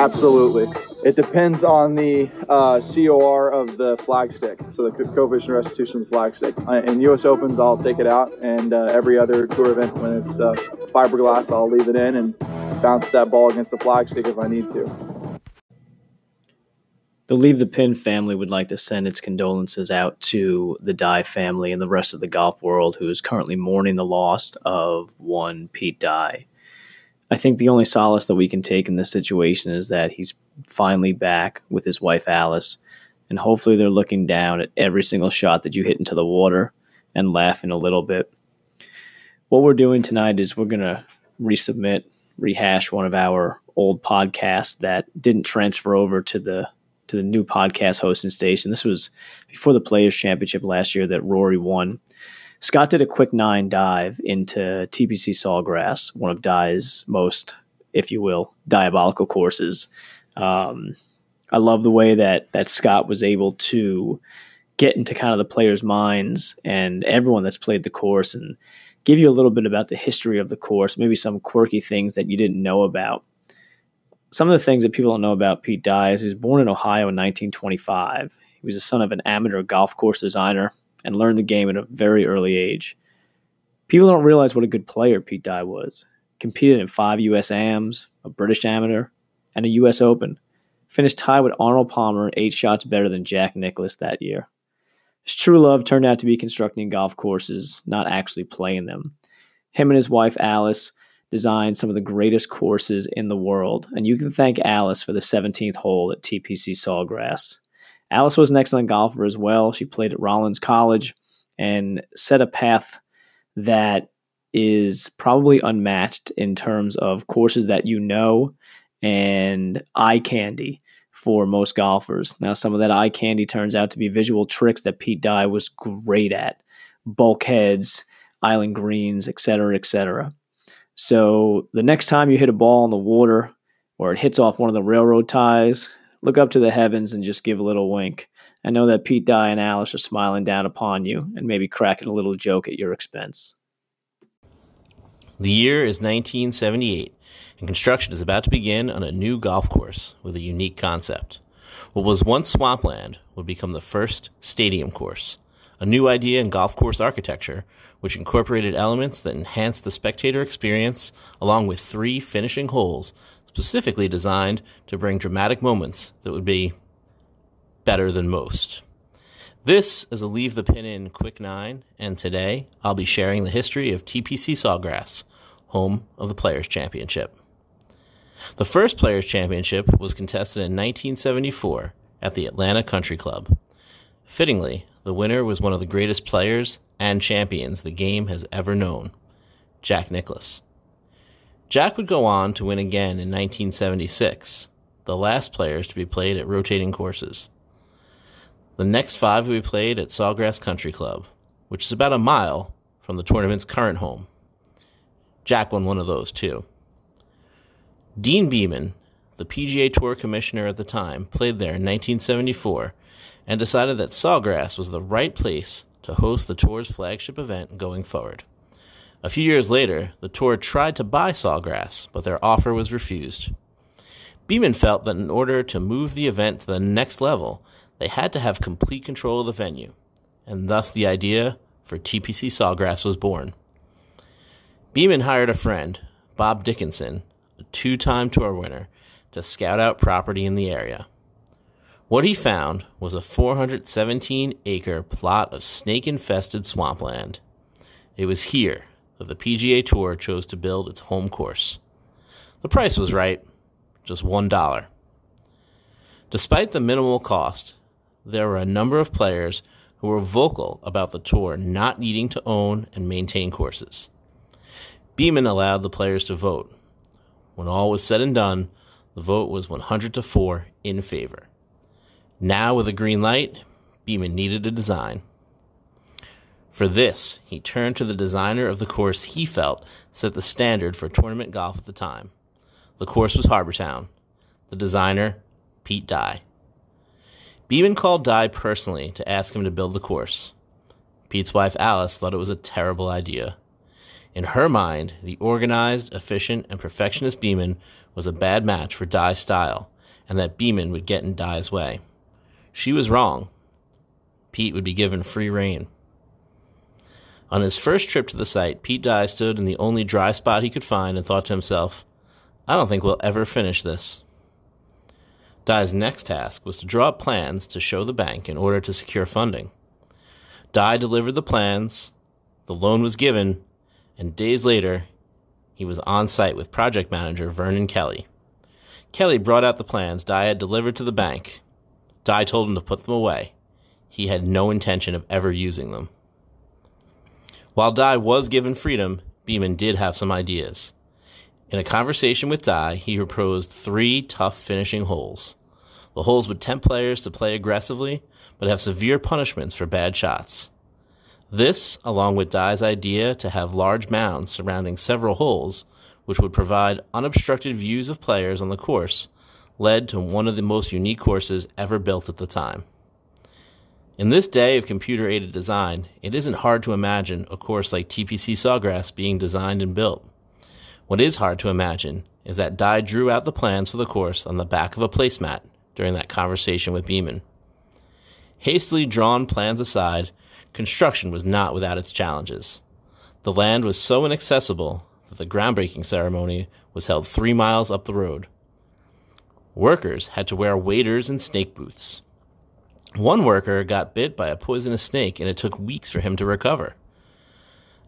Absolutely. It depends on the uh, COR of the flagstick, so the coefficient restitution flagstick. Uh, in U.S. Opens, I'll take it out, and uh, every other tour event, when it's uh, fiberglass, I'll leave it in and bounce that ball against the flagstick if I need to. The Leave the Pin family would like to send its condolences out to the Dye family and the rest of the golf world who is currently mourning the loss of one Pete Dye. I think the only solace that we can take in this situation is that he's finally back with his wife Alice, and hopefully they're looking down at every single shot that you hit into the water and laughing a little bit. What we're doing tonight is we're going to resubmit, rehash one of our old podcasts that didn't transfer over to the to the new podcast hosting station. This was before the Players Championship last year that Rory won. Scott did a quick nine dive into TPC Sawgrass, one of Dye's most, if you will, diabolical courses. Um, I love the way that that Scott was able to get into kind of the players' minds and everyone that's played the course and give you a little bit about the history of the course, maybe some quirky things that you didn't know about. Some of the things that people don't know about Pete Dye is he was born in Ohio in 1925. He was the son of an amateur golf course designer and learned the game at a very early age. People don't realize what a good player Pete Dye was. Competed in five U.S. AMs, a British Amateur, and a U.S. Open. Finished tied with Arnold Palmer, eight shots better than Jack Nicklaus that year. His true love turned out to be constructing golf courses, not actually playing them. Him and his wife Alice designed some of the greatest courses in the world, and you can thank Alice for the 17th hole at TPC Sawgrass. Alice was an excellent golfer as well. She played at Rollins College and set a path that is probably unmatched in terms of courses that you know and eye candy for most golfers. Now, some of that eye candy turns out to be visual tricks that Pete Dye was great at bulkheads, island greens, etc., etc. So, the next time you hit a ball in the water or it hits off one of the railroad ties, look up to the heavens and just give a little wink. I know that Pete Dye and Alice are smiling down upon you and maybe cracking a little joke at your expense. The year is 1978, and construction is about to begin on a new golf course with a unique concept. What was once swampland would become the first stadium course, a new idea in golf course architecture, which incorporated elements that enhanced the spectator experience, along with three finishing holes specifically designed to bring dramatic moments that would be better than most. This is a Leave the Pin In Quick 9, and today I'll be sharing the history of TPC Sawgrass, home of the Players' Championship. The first Players' Championship was contested in 1974 at the Atlanta Country Club. Fittingly, the winner was one of the greatest players and champions the game has ever known, Jack Nicklaus. Jack would go on to win again in 1976, the last players to be played at rotating courses. The next five will be played at Sawgrass Country Club, which is about a mile from the tournament's current home. Jack won one of those too. Deane Beman, the PGA Tour commissioner at the time, played there in 1974 and decided that Sawgrass was the right place to host the tour's flagship event going forward. A few years later, the tour tried to buy Sawgrass, but their offer was refused. Beman felt that in order to move the event to the next level, they had to have complete control of the venue, and thus the idea for TPC Sawgrass was born. Beman hired a friend, Bob Dickinson, a two time tour winner, to scout out property in the area. What he found was a 417 acre plot of snake infested swampland. It was here that the PGA Tour chose to build its home course. The price was right, just $1. Despite the minimal cost, there were a number of players who were vocal about the tour not needing to own and maintain courses. Beman allowed the players to vote. When all was said and done, the vote was 100 to 4 in favor. Now, with a green light, Beman needed a design. For this, he turned to the designer of the course he felt set the standard for tournament golf at the time. The course was Harbour Town. The designer, Pete Dye. Beman called Dye personally to ask him to build the course. Pete's wife Alice thought it was a terrible idea. In her mind, the organized, efficient, and perfectionist Beman was a bad match for Dye's style, and that Beman would get in Dye's way. She was wrong. Pete would be given free rein. On his first trip to the site, Pete Dye stood in the only dry spot he could find and thought to himself, I don't think we'll ever finish this. Dye's next task was to draw up plans to show the bank in order to secure funding. Dye delivered the plans, the loan was given, and days later, he was on site with project manager Vernon Kelly. Kelly brought out the plans Dye had delivered to the bank. Dye told him to put them away. He had no intention of ever using them. While Dye was given freedom, Beman did have some ideas. In a conversation with Dye, he proposed three tough finishing holes. The holes would tempt players to play aggressively, but have severe punishments for bad shots. This, along with Dye's idea to have large mounds surrounding several holes, which would provide unobstructed views of players on the course, led to one of the most unique courses ever built at the time. In this day of computer aided design, it isn't hard to imagine a course like TPC Sawgrass being designed and built. What is hard to imagine is that Dye drew out the plans for the course on the back of a placemat during that conversation with Beman. Hastily drawn plans aside, construction was not without its challenges. The land was so inaccessible that the groundbreaking ceremony was held three miles up the road. Workers had to wear waders and snake boots. One worker got bit by a poisonous snake and it took weeks for him to recover.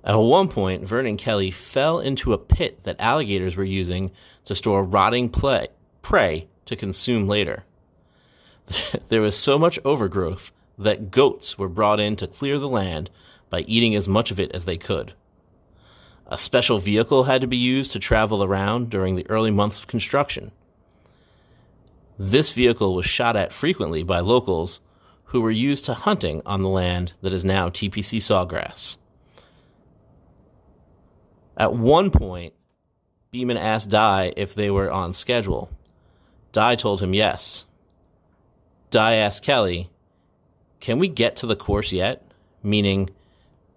At one point, Vernon Kelly fell into a pit that alligators were using to store rotting play, prey to consume later. there was so much overgrowth that goats were brought in to clear the land by eating as much of it as they could. A special vehicle had to be used to travel around during the early months of construction. This vehicle was shot at frequently by locals who were used to hunting on the land that is now TPC Sawgrass. At one point, Beman asked Dye if they were on schedule. Dye told him yes. Dye asked Kelly, Can we get to the course yet? Meaning,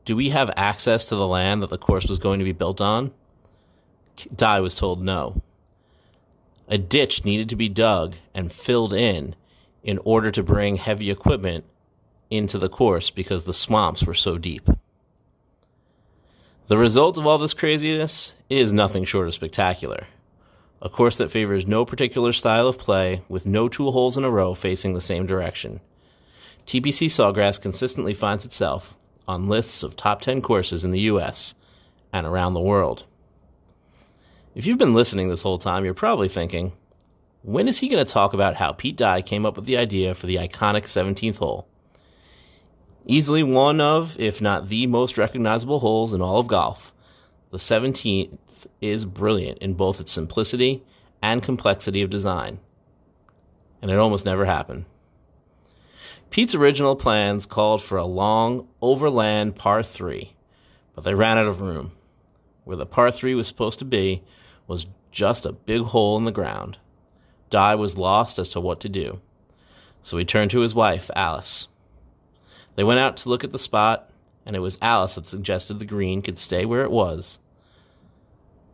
do we have access to the land that the course was going to be built on? Dye was told no. A ditch needed to be dug and filled in in order to bring heavy equipment into the course because the swamps were so deep. The result of all this craziness is nothing short of spectacular. A course that favors no particular style of play with no two holes in a row facing the same direction. TPC Sawgrass consistently finds itself on lists of top 10 courses in the US and around the world. If you've been listening this whole time, you're probably thinking, when is he going to talk about how Pete Dye came up with the idea for the iconic 17th hole? Easily one of, if not the most recognizable holes in all of golf, the 17th is brilliant in both its simplicity and complexity of design. And it almost never happened. Pete's original plans called for a long overland par 3, but they ran out of room. Where the par 3 was supposed to be was just a big hole in the ground. Dye was lost as to what to do. So he turned to his wife, Alice. They went out to look at the spot, and it was Alice that suggested the green could stay where it was,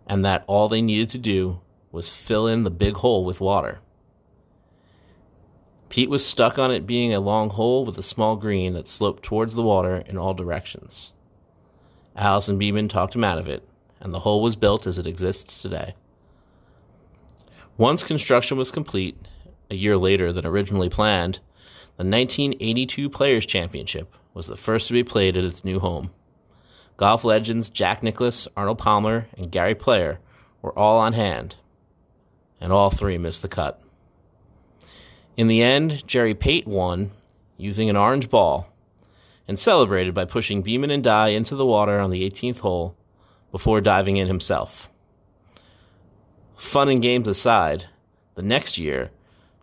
and that all they needed to do was fill in the big hole with water. Pete was stuck on it being a long hole with a small green that sloped towards the water in all directions. Alice and Beman talked him out of it, and the hole was built as it exists today. Once construction was complete, a year later than originally planned, the 1982 Players' Championship was the first to be played at its new home. Golf legends Jack Nicklaus, Arnold Palmer, and Gary Player were all on hand, and all three missed the cut. In the end, Jerry Pate won using an orange ball and celebrated by pushing Beman and Dye into the water on the 18th hole before diving in himself. Fun and games aside, the next year,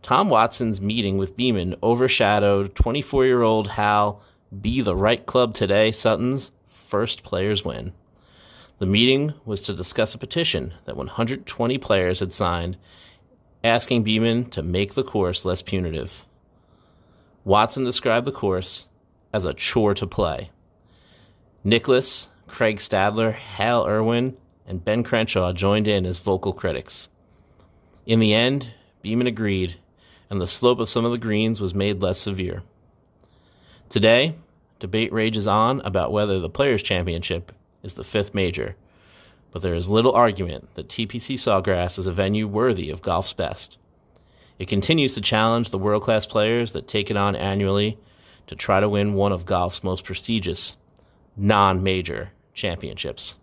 Tom Watson's meeting with Beman overshadowed 24 year old Hal Be the Right Club Today Sutton's first players win. The meeting was to discuss a petition that 120 players had signed asking Beman to make the course less punitive. Watson described the course as a chore to play. Nicklaus, Craig Stadler, Hale Irwin, and Ben Crenshaw joined in as vocal critics. In the end, Beman agreed, and the slope of some of the greens was made less severe. Today, debate rages on about whether the Players' Championship is the fifth major, but there is little argument that TPC Sawgrass is a venue worthy of golf's best. It continues to challenge the world class players that take it on annually to try to win one of golf's most prestigious non major championships.